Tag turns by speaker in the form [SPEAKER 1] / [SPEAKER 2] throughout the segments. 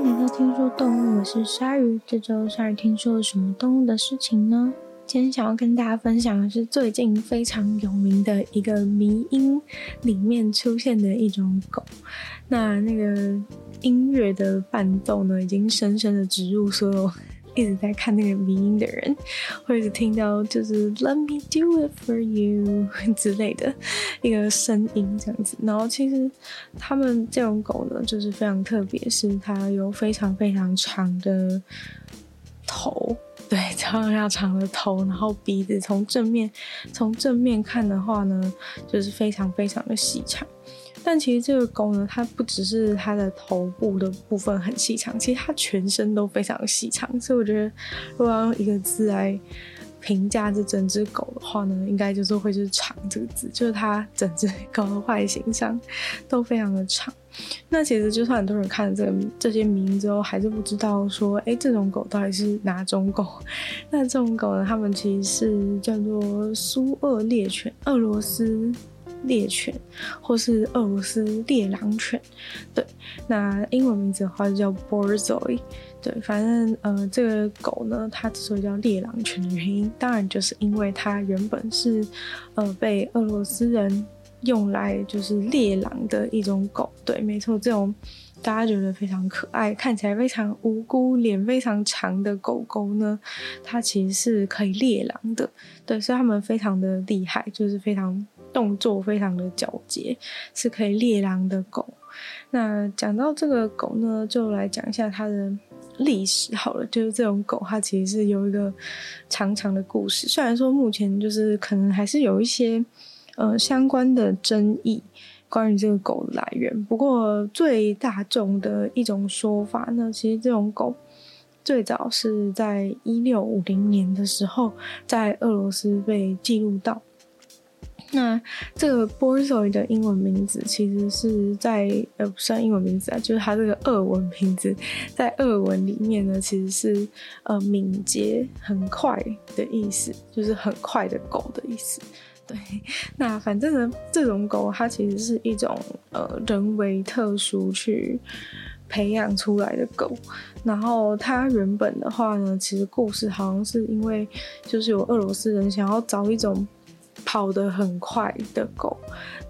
[SPEAKER 1] 迎来到听说动物，我是鲨鱼。这周鲨鱼听说了什么动物的事情呢？今天想要跟大家分享的是最近非常有名的一个迷音里面出现的一种狗。那那个音乐的伴奏呢，已经深深的植入所有。一直在看那个迷音的人，或者是听到就是 “Let me do it for you” 之类的一个声音这样子。然后其实他们这种狗呢，就是非常特别，是它有非常非常长的头，对，超常长的头，然后鼻子从正面从正面看的话呢，就是非常非常的细长。但其实这个狗呢，它不只是它的头部的部分很细长，其实它全身都非常细长。所以我觉得，如果要用一个字来评价这整只狗的话呢，应该就是会是“长”这个字，就是它整只狗的外形上都非常的长。那其实就算很多人看了这个这些名之后，还是不知道说，哎，这种狗到底是哪种狗？那这种狗呢，它们其实是叫做苏俄猎犬，俄罗斯。猎犬，或是俄罗斯猎狼犬，对，那英文名字的话就叫 Borzoi，对，反正呃，这个狗呢，它之所以叫猎狼犬的原因，当然就是因为它原本是呃被俄罗斯人用来就是猎狼的一种狗，对，没错，这种大家觉得非常可爱，看起来非常无辜，脸非常长的狗狗呢，它其实是可以猎狼的，对，所以它们非常的厉害，就是非常。动作非常的矫捷，是可以猎狼的狗。那讲到这个狗呢，就来讲一下它的历史好了。就是这种狗，它其实是有一个长长的故事。虽然说目前就是可能还是有一些呃相关的争议，关于这个狗的来源。不过最大众的一种说法呢，其实这种狗最早是在一六五零年的时候，在俄罗斯被记录到。那这个 Borzo 的英文名字其实是在呃不算英文名字啊，就是它这个俄文名字，在俄文里面呢，其实是呃敏捷、很快的意思，就是很快的狗的意思。对，那反正呢，这种狗它其实是一种呃人为特殊去培养出来的狗。然后它原本的话呢，其实故事好像是因为就是有俄罗斯人想要找一种。跑得很快的狗，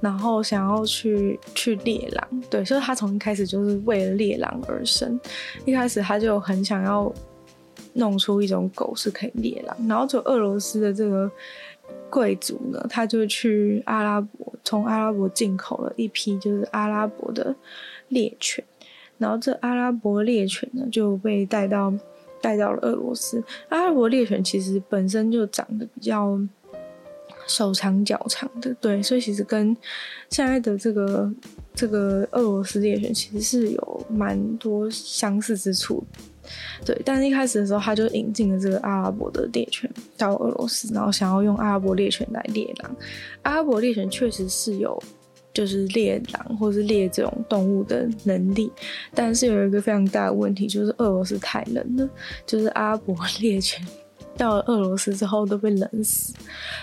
[SPEAKER 1] 然后想要去去猎狼，对，所以他从一开始就是为了猎狼而生。一开始他就很想要弄出一种狗是可以猎狼，然后就俄罗斯的这个贵族呢，他就去阿拉伯，从阿拉伯进口了一批就是阿拉伯的猎犬，然后这阿拉伯猎犬呢就被带到带到了俄罗斯。阿拉伯猎犬其实本身就长得比较。手长脚长的，对，所以其实跟现在的这个这个俄罗斯猎犬其实是有蛮多相似之处，对。但是一开始的时候，他就引进了这个阿拉伯的猎犬到俄罗斯，然后想要用阿拉伯猎犬来猎狼。阿拉伯猎犬确实是有就是猎狼或是猎这种动物的能力，但是有一个非常大的问题，就是俄罗斯太冷了，就是阿拉伯 猎犬。到了俄罗斯之后都被冷死，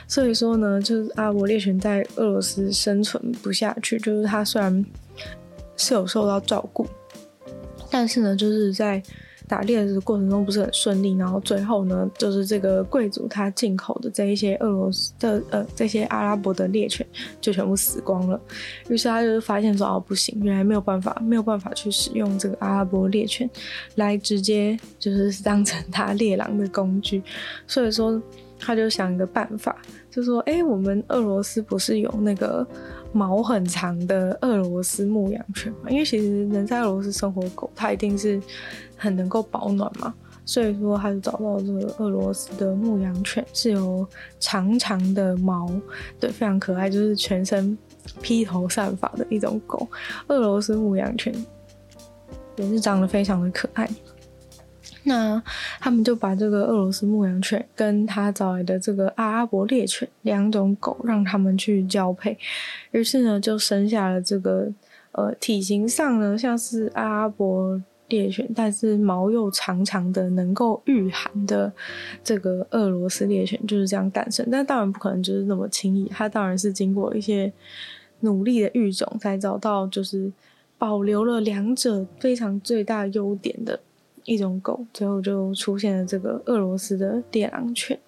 [SPEAKER 1] 所以说呢，就是阿伯猎犬在俄罗斯生存不下去。就是它虽然是有受到照顾，但是呢，就是在打猎的过程中不是很顺利。然后最后呢，就是这个贵族他进口的这一些俄罗斯的呃这些阿拉伯的猎犬就全部死光了。于是他就发现说哦不行，原来没有办法没有办法去使用这个阿拉伯猎犬来直接就是当成他猎狼的工具。所以说他就想一个办法，就说哎，我们俄罗斯不是有那个。毛很长的俄罗斯牧羊犬嘛，因为其实能在俄罗斯生活狗，它一定是很能够保暖嘛，所以说他就找到这个俄罗斯的牧羊犬，是有长长的毛，对，非常可爱，就是全身披头散发的一种狗。俄罗斯牧羊犬也是长得非常的可爱。那他们就把这个俄罗斯牧羊犬跟他找来的这个阿拉伯猎犬两种狗让他们去交配，于是呢就生下了这个呃体型上呢像是阿拉伯猎犬，但是毛又长长的能够御寒的这个俄罗斯猎犬就是这样诞生。但当然不可能就是那么轻易，它当然是经过一些努力的育种才找到就是。保留了两者非常最大优点的一种狗，最后就出现了这个俄罗斯的猎狼犬。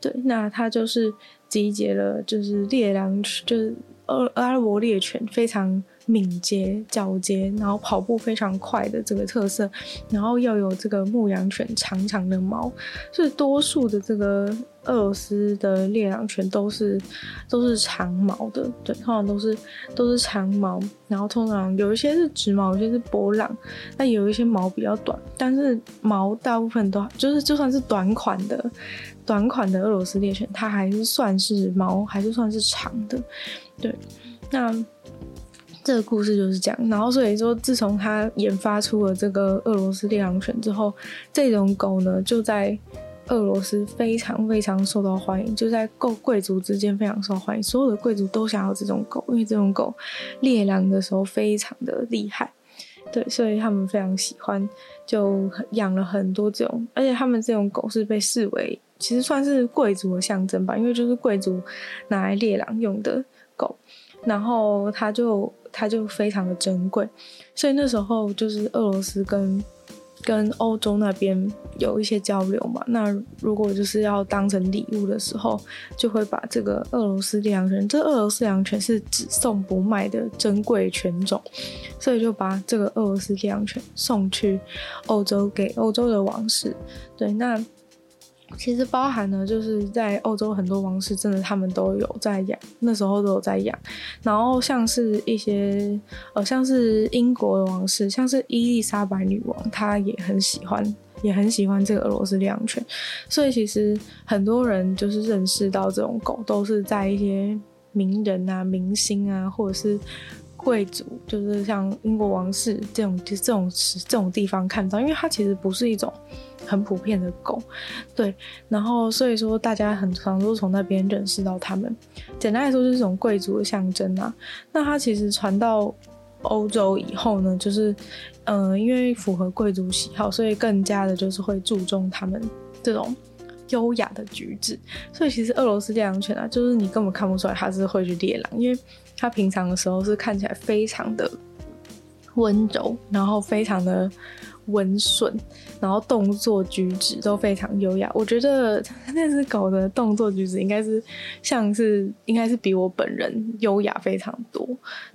[SPEAKER 1] 对，那它就是集结了，就是猎狼犬，就是俄阿拉伯猎犬非常。敏捷、矫捷，然后跑步非常快的这个特色，然后又有这个牧羊犬长长的毛，所以多数的这个俄罗斯的猎狼犬都是都是长毛的，对，通常都是都是长毛，然后通常有一些是直毛，有些是波浪，那有一些毛比较短，但是毛大部分都就是就算是短款的短款的俄罗斯猎犬，它还是算是毛还是算是长的，对，那。这个故事就是讲，然后所以说，自从他研发出了这个俄罗斯猎狼犬之后，这种狗呢就在俄罗斯非常非常受到欢迎，就在贵贵族之间非常受欢迎，所有的贵族都想要这种狗，因为这种狗猎狼的时候非常的厉害，对，所以他们非常喜欢，就养了很多这种，而且他们这种狗是被视为其实算是贵族的象征吧，因为就是贵族拿来猎狼用的狗，然后他就。它就非常的珍贵，所以那时候就是俄罗斯跟跟欧洲那边有一些交流嘛。那如果就是要当成礼物的时候，就会把这个俄罗斯猎狼犬，这俄罗斯猎狼犬是只送不卖的珍贵犬种，所以就把这个俄罗斯猎狼犬送去欧洲给欧洲的王室。对，那。其实包含呢，就是在欧洲很多王室，真的他们都有在养，那时候都有在养。然后像是一些呃，像是英国的王室，像是伊丽莎白女王，她也很喜欢，也很喜欢这个俄罗斯猎犬。所以其实很多人就是认识到这种狗，都是在一些名人啊、明星啊，或者是贵族，就是像英国王室这种就这种这种地方看到，因为它其实不是一种。很普遍的狗，对，然后所以说大家很常都从那边认识到他们。简单来说，就是这种贵族的象征啊。那它其实传到欧洲以后呢，就是嗯、因为符合贵族喜好，所以更加的就是会注重他们这种优雅的举止。所以其实俄罗斯猎狼犬啊，就是你根本看不出来它是会去猎狼，因为它平常的时候是看起来非常的温柔，然后非常的。温顺，然后动作举止都非常优雅。我觉得那只狗的动作举止应该是像是，应该是比我本人优雅非常多。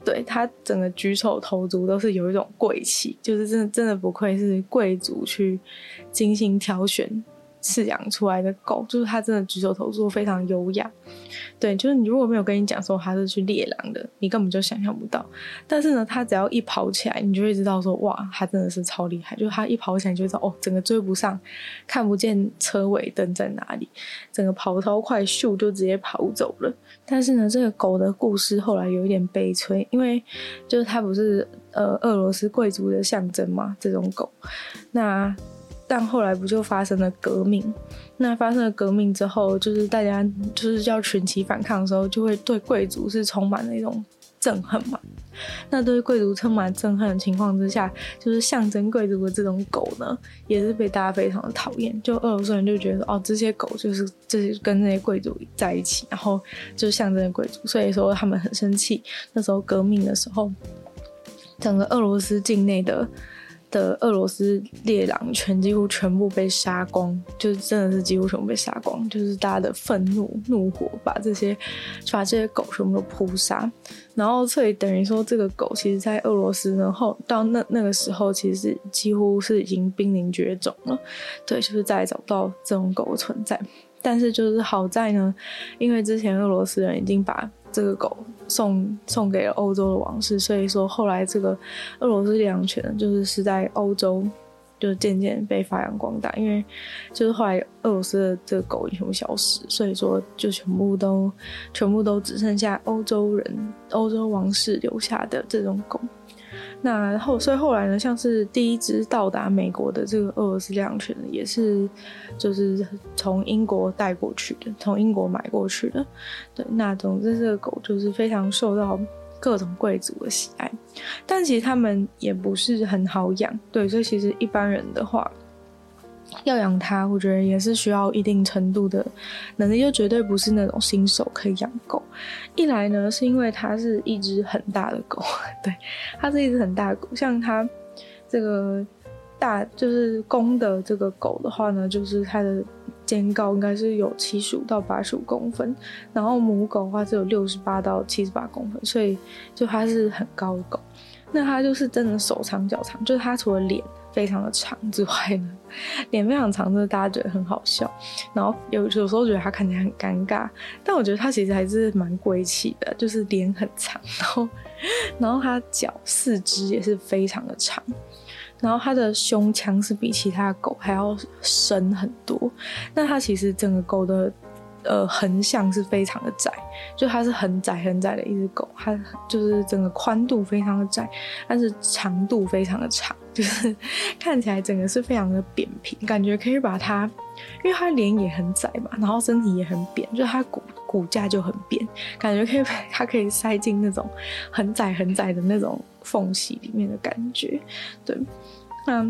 [SPEAKER 1] 对，它整个举手投足都是有一种贵气，就是真的真的不愧是贵族去精心挑选。饲养出来的狗，就是它真的举手投足非常优雅，对，就是你如果没有跟你讲说它是去猎狼的，你根本就想象不到。但是呢，它只要一跑起来，你就会知道说，哇，它真的是超厉害。就是它一跑起来，你就知道哦，整个追不上，看不见车尾灯在哪里，整个跑超快，咻就直接跑走了。但是呢，这个狗的故事后来有一点悲催，因为就是它不是呃俄罗斯贵族的象征嘛，这种狗，那。但后来不就发生了革命？那发生了革命之后，就是大家就是要群起反抗的时候，就会对贵族是充满了一种憎恨嘛。那对贵族充满憎恨的情况之下，就是象征贵族的这种狗呢，也是被大家非常的讨厌。就俄罗斯人就觉得哦，这些狗就是这些跟那些贵族在一起，然后就象征贵族，所以说他们很生气。那时候革命的时候，整个俄罗斯境内的。的俄罗斯猎狼犬几乎全部被杀光，就是真的是几乎全部被杀光，就是大家的愤怒怒火把这些把这些狗全部都扑杀，然后所以等于说这个狗其实在俄罗斯然后到那那个时候其实是几乎是已经濒临绝种了，对，就是再也找不到这种狗的存在。但是就是好在呢，因为之前俄罗斯人已经把这个狗送送给了欧洲的王室，所以说后来这个俄罗斯猎狼犬就是是在欧洲就渐渐被发扬光大。因为就是后来俄罗斯的这个狗已经消失，所以说就全部都全部都只剩下欧洲人、欧洲王室留下的这种狗。那后，所以后来呢，像是第一只到达美国的这个俄罗斯猎犬，也是就是从英国带过去的，从英国买过去的。对，那总之这个狗就是非常受到各种贵族的喜爱，但其实他们也不是很好养。对，所以其实一般人的话，要养它，我觉得也是需要一定程度的能力，就绝对不是那种新手可以养狗。一来呢，是因为它是一只很大的狗，对，它是一只很大的狗。像它这个大，就是公的这个狗的话呢，就是它的肩高应该是有七十五到八十五公分，然后母狗的话是有六十八到七十八公分，所以就它是很高的狗。那它就是真的手长脚长，就是它除了脸。非常的长之外呢，脸非常长，真的大家觉得很好笑。然后有有时候觉得它看起来很尴尬，但我觉得它其实还是蛮贵气的，就是脸很长，然后然后它脚四肢也是非常的长，然后它的胸腔是比其他狗还要深很多。那它其实整个狗的。呃，横向是非常的窄，就它是很窄很窄的一只狗，它就是整个宽度非常的窄，但是长度非常的长，就是看起来整个是非常的扁平，感觉可以把它，因为它脸也很窄嘛，然后身体也很扁，就它骨骨架就很扁，感觉可以它可以塞进那种很窄很窄的那种缝隙里面的感觉，对，那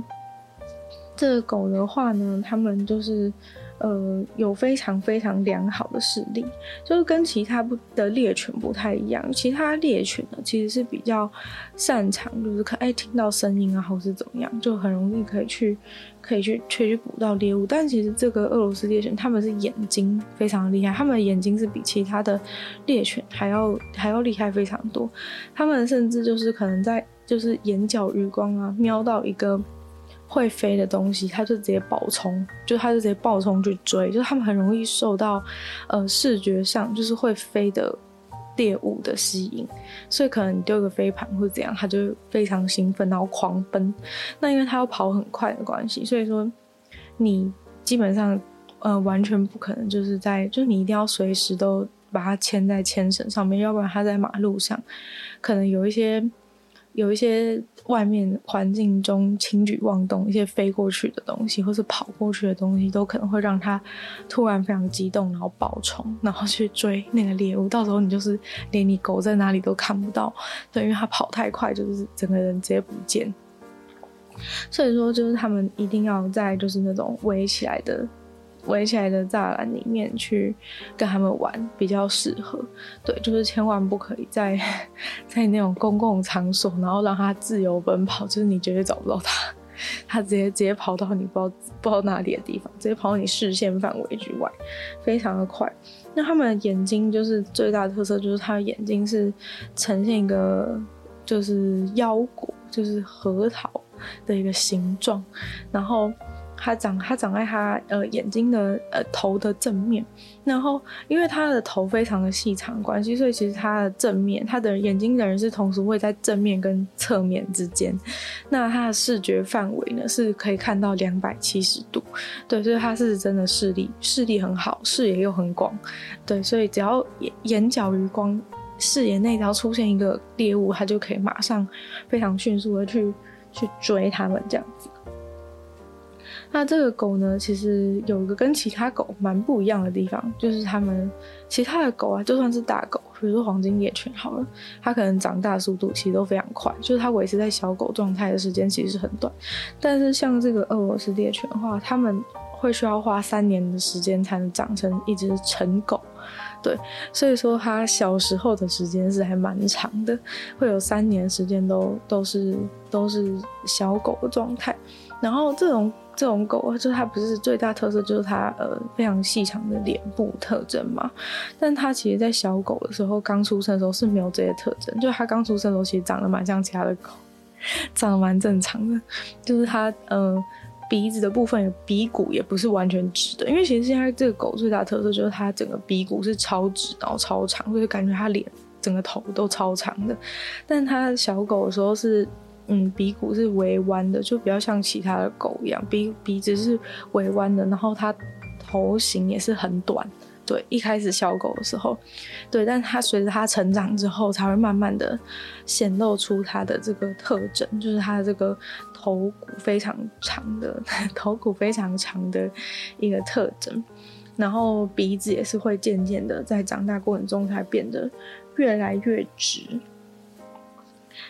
[SPEAKER 1] 这个狗的话呢，它们就是。呃，有非常非常良好的视力，就是跟其他不的猎犬不太一样。其他猎犬呢，其实是比较擅长，就是可爱听到声音啊，或是怎么样，就很容易可以去，可以去，去捕到猎物。但其实这个俄罗斯猎犬，他们是眼睛非常厉害，他们的眼睛是比其他的猎犬还要还要厉害非常多。他们甚至就是可能在就是眼角余光啊，瞄到一个。会飞的东西，它就直接暴冲，就它就直接暴冲去追，就是他们很容易受到，呃，视觉上就是会飞的猎物的吸引，所以可能丢个飞盘或者怎样，它就非常兴奋，然后狂奔。那因为它要跑很快的关系，所以说你基本上呃完全不可能就是在，就是你一定要随时都把它牵在牵绳上面，要不然它在马路上可能有一些。有一些外面环境中轻举妄动，一些飞过去的东西，或是跑过去的东西，都可能会让它突然非常激动，然后暴冲，然后去追那个猎物。到时候你就是连你狗在哪里都看不到，对，因为它跑太快，就是整个人直接不见。所以说，就是他们一定要在就是那种围起来的。围起来的栅栏里面去跟他们玩比较适合，对，就是千万不可以在 在那种公共场所，然后让它自由奔跑，就是你绝对找不到它，它直接直接跑到你不知道不知道哪里的地方，直接跑到你视线范围之外，非常的快。那他们的眼睛就是最大的特色，就是它的眼睛是呈现一个就是腰果，就是核桃的一个形状，然后。它长，它长在它呃眼睛的呃头的正面，然后因为它的头非常的细长关系，所以其实它的正面，它的眼睛的人是同时会在正面跟侧面之间，那它的视觉范围呢是可以看到两百七十度，对，所以它是真的视力视力很好，视野又很广，对，所以只要眼眼角余光视野内只要出现一个猎物，它就可以马上非常迅速的去去追它们这样子。那这个狗呢，其实有一个跟其他狗蛮不一样的地方，就是它们其他的狗啊，就算是大狗，比如说黄金猎犬好了，它可能长大速度其实都非常快，就是它维持在小狗状态的时间其实是很短。但是像这个俄罗斯猎犬的话，它们会需要花三年的时间才能长成一只成狗，对，所以说它小时候的时间是还蛮长的，会有三年时间都都是都是小狗的状态，然后这种。这种狗就是它不是最大特色，就是它呃非常细长的脸部特征嘛。但它其实，在小狗的时候，刚出生的时候是没有这些特征。就它刚出生的时候，其实长得蛮像其他的狗，长得蛮正常的。就是它呃鼻子的部分，鼻骨也不是完全直的，因为其实现在这个狗最大特色就是它整个鼻骨是超直，然后超长，所以感觉它脸整个头都超长的。但它小狗的时候是。嗯，鼻骨是微弯的，就比较像其他的狗一样，鼻鼻子是微弯的，然后它头型也是很短。对，一开始小狗的时候，对，但它随着它成长之后，才会慢慢的显露出它的这个特征，就是它的这个头骨非常长的 头骨非常长的一个特征，然后鼻子也是会渐渐的在长大过程中才变得越来越直。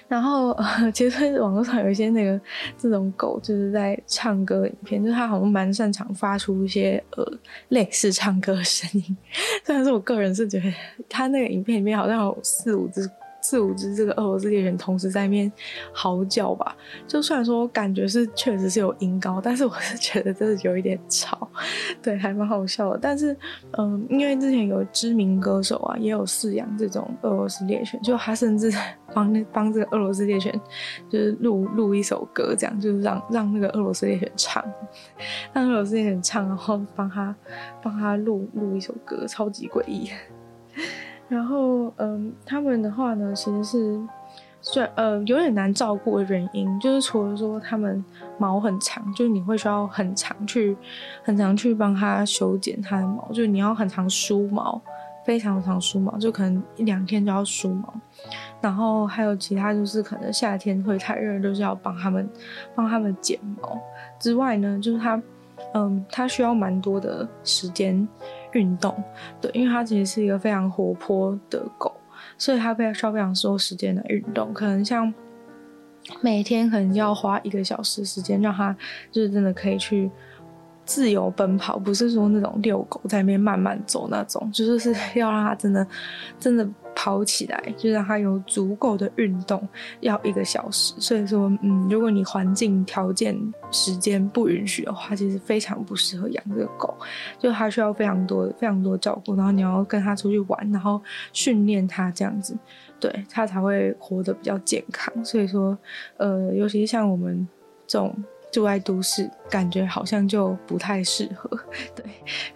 [SPEAKER 1] 然后呃，其实网络上有一些那个这种狗就是在唱歌影片，就是它好像蛮擅长发出一些呃类似唱歌的声音。虽然是我个人是觉得它那个影片里面好像有四五只。四五只这个俄罗斯猎犬同时在那边嚎叫吧，就虽然说感觉是确实是有音高，但是我是觉得真的有一点吵，对，还蛮好笑的。但是，嗯，因为之前有知名歌手啊，也有饲养这种俄罗斯猎犬，就他甚至帮那帮这个俄罗斯猎犬就是录录一首歌，这样就是让让那个俄罗斯猎犬唱，让俄罗斯猎犬唱，然后帮他帮他录录一首歌，超级诡异。然后，嗯，他们的话呢，其实是，虽然呃有点难照顾的原因，就是除了说他们毛很长，就是你会需要很长去，很长去帮他修剪他的毛，就是你要很长梳毛，非常长梳毛，就可能一两天就要梳毛。然后还有其他就是可能夏天会太热，就是要帮他们帮他们剪毛之外呢，就是他，嗯，它需要蛮多的时间。运动，对，因为它其实是一个非常活泼的狗，所以它非常需要非常多时间的运动。可能像每天可能要花一个小时时间，让它就是真的可以去自由奔跑，不是说那种遛狗在那边慢慢走那种，就是是要让它真的真的。跑起来，就让它有足够的运动，要一个小时。所以说，嗯，如果你环境条件、时间不允许的话，其实非常不适合养这个狗。就它需要非常多、非常多照顾，然后你要跟它出去玩，然后训练它这样子，对，它才会活得比较健康。所以说，呃，尤其是像我们这种。住在都市，感觉好像就不太适合，对，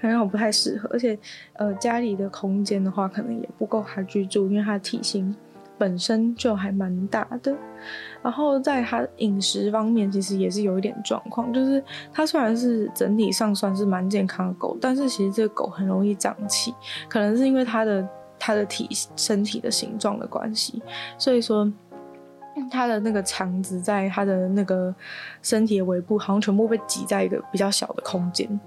[SPEAKER 1] 好像不太适合，而且，呃，家里的空间的话，可能也不够它居住，因为它体型本身就还蛮大的。然后在它饮食方面，其实也是有一点状况，就是它虽然是整体上算是蛮健康的狗，但是其实这个狗很容易胀气，可能是因为它的它的体身体的形状的关系，所以说。它的那个肠子在它的那个身体的尾部，好像全部被挤在一个比较小的空间。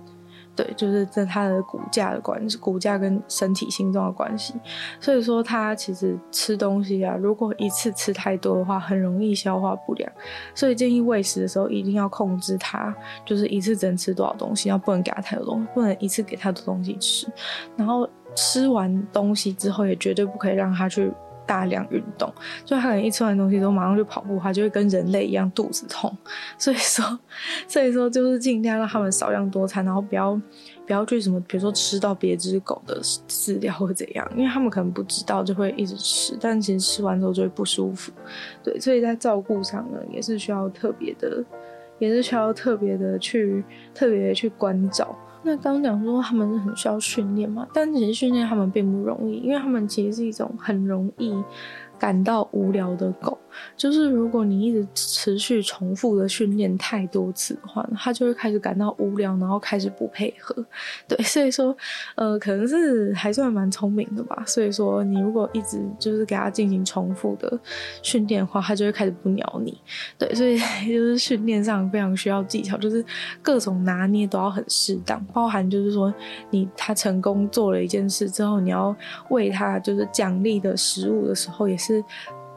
[SPEAKER 1] 对，就是在它的骨架的关系，骨架跟身体形状的关系。所以说，它其实吃东西啊，如果一次吃太多的话，很容易消化不良。所以建议喂食的时候一定要控制它，就是一次只能吃多少东西，要不能给它太多东西，不能一次给他的东西吃。然后吃完东西之后，也绝对不可以让它去。大量运动，就他可能一吃完东西之后马上就跑步，他就会跟人类一样肚子痛。所以说，所以说就是尽量让他们少量多餐，然后不要不要去什么，比如说吃到别只狗的饲料或怎样，因为他们可能不知道就会一直吃，但其实吃完之后就会不舒服。对，所以在照顾上呢，也是需要特别的，也是需要特别的去特别的去关照。那刚讲说他们是很需要训练嘛，但其实训练他们并不容易，因为他们其实是一种很容易感到无聊的狗，就是如果你一直持续重复的训练太多次的话他，就会开始感到无聊，然后开始不配合。对，所以说，呃，可能是还算蛮聪明的吧。所以说，你如果一直就是给他进行重复的训练的话，它就会开始不鸟你。对，所以 就是训练上非常需要技巧，就是各种拿捏都要很适当，包含就是说你它成功做了一件事之后，你要喂它就是奖励的食物的时候也是。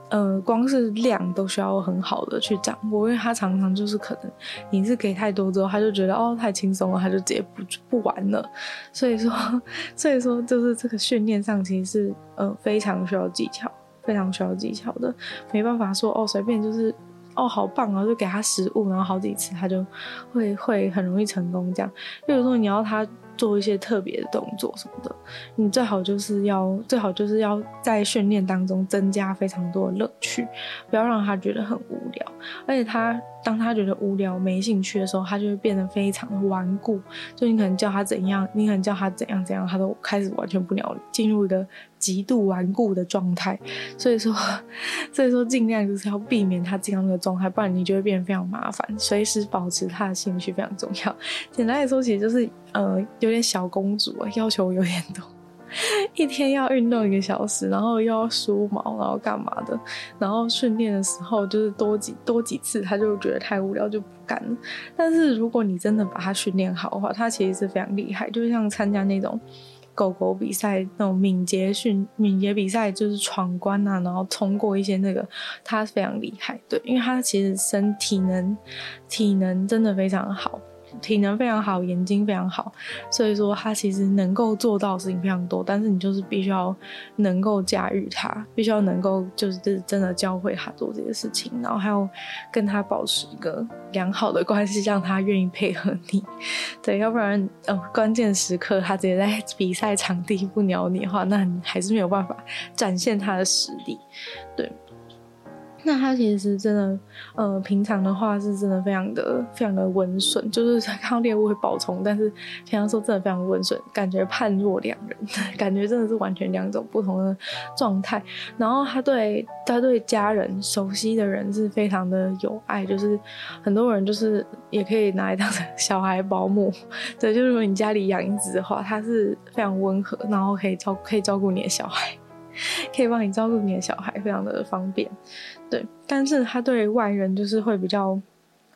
[SPEAKER 1] 是，呃，光是量都需要很好的去掌握，因为他常常就是可能你是给太多之后，他就觉得哦太轻松了，他就直接不不玩了。所以说，所以说就是这个训练上其实是呃非常需要技巧，非常需要技巧的，没办法说哦随便就是哦好棒啊，就给他食物，然后好几次他就会会很容易成功这样。比如说你要他。做一些特别的动作什么的，你最好就是要最好就是要在训练当中增加非常多的乐趣，不要让他觉得很无聊，而且他。当他觉得无聊、没兴趣的时候，他就会变得非常的顽固。就你可能叫他怎样，你可能叫他怎样怎样，他都开始完全不鸟你，进入一个极度顽固的状态。所以说，所以说尽量就是要避免他这样的状态，不然你就会变得非常麻烦。随时保持他的兴趣非常重要。简单来说，其实就是呃，有有点小公主啊，要求有点多。一天要运动一个小时，然后又要梳毛，然后干嘛的？然后训练的时候就是多几多几次，他就觉得太无聊就不干了。但是如果你真的把他训练好的话，他其实是非常厉害，就像参加那种狗狗比赛那种敏捷训敏捷比赛，就是闯关啊，然后冲过一些那个，它非常厉害。对，因为它其实身体能体能真的非常好。体能非常好，眼睛非常好，所以说他其实能够做到的事情非常多，但是你就是必须要能够驾驭他，必须要能够就是真的教会他做这些事情，然后还要跟他保持一个良好的关系，让他愿意配合你。对，要不然呃关键时刻他直接在比赛场地不鸟你的话，那你还是没有办法展现他的实力。对。那它其实真的，呃，平常的话是真的非常的、非常的温顺，就是看到猎物会暴冲，但是平常说真的非常温顺，感觉判若两人，感觉真的是完全两种不同的状态。然后他对他对家人熟悉的人是非常的有爱，就是很多人就是也可以拿来当成 小孩保姆，对，就是如果你家里养一只的话，它是非常温和，然后可以照可以照顾你的小孩。可以帮你照顾你的小孩，非常的方便，对。但是他对外人就是会比较。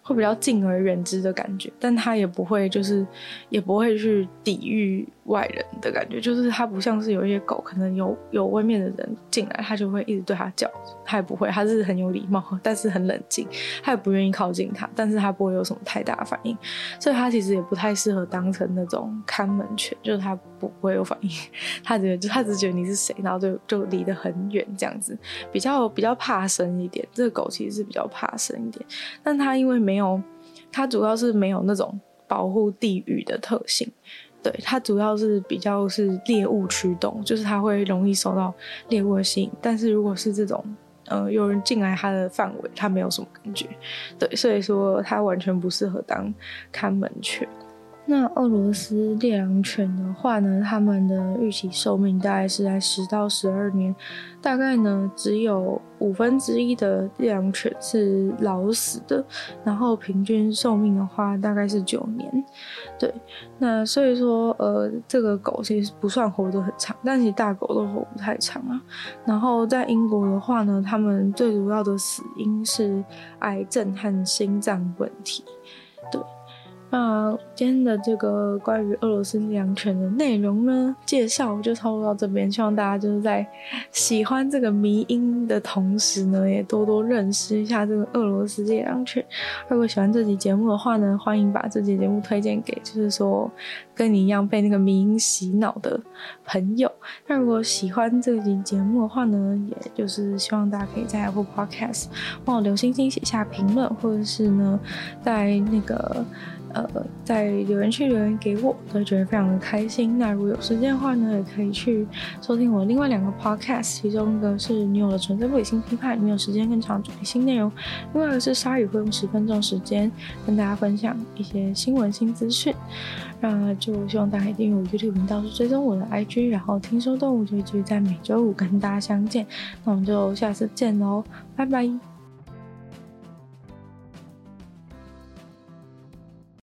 [SPEAKER 1] 会比较敬而远之的感觉，但他也不会，就是也不会去抵御外人的感觉，就是它不像是有一些狗，可能有有外面的人进来，他就会一直对他叫，他也不会，他是很有礼貌，但是很冷静，他也不愿意靠近他，但是他不会有什么太大的反应，所以他其实也不太适合当成那种看门犬，就是他不会有反应，他觉得就他只觉得你是谁，然后就就离得很远这样子，比较比较怕生一点，这个狗其实是比较怕生一点，但他因为。没有，它主要是没有那种保护地域的特性，对，它主要是比较是猎物驱动，就是它会容易受到猎物的吸引。但是如果是这种，呃，有人进来它的范围，它没有什么感觉，对，所以说它完全不适合当看门犬。那俄罗斯猎狼犬的话呢，他们的预期寿命大概是在十到十二年，大概呢只有五分之一的猎狼犬是老死的，然后平均寿命的话大概是九年。对，那所以说呃，这个狗其实不算活得很长，但其实大狗都活不太长啊。然后在英国的话呢，他们最主要的死因是癌症和心脏问题。对。那今天的这个关于俄罗斯猎狼犬的内容呢，介绍就差不多到这边。希望大家就是在喜欢这个迷因的同时呢，也多多认识一下这个俄罗斯猎狼犬。如果喜欢这集节目的话呢，欢迎把这集节目推荐给就是说跟你一样被那个迷因洗脑的朋友。那如果喜欢这集节目的话呢，也就是希望大家可以在 Apple Podcast 帮我留星星、写下评论，或者是呢，在那个。呃，在留言区留言给我，都会觉得非常的开心。那如果有时间的话呢，也可以去收听我另外两个 podcast，其中一个是女友的纯粹不理性批判，你有时间更长主题新内容；另外一个是鲨鱼会用十分钟时间跟大家分享一些新闻新资讯。那就希望大家订阅我 YouTube 频道，是追踪我的 IG，然后听说动物就会继续在每周五跟大家相见。那我们就下次见喽，拜拜。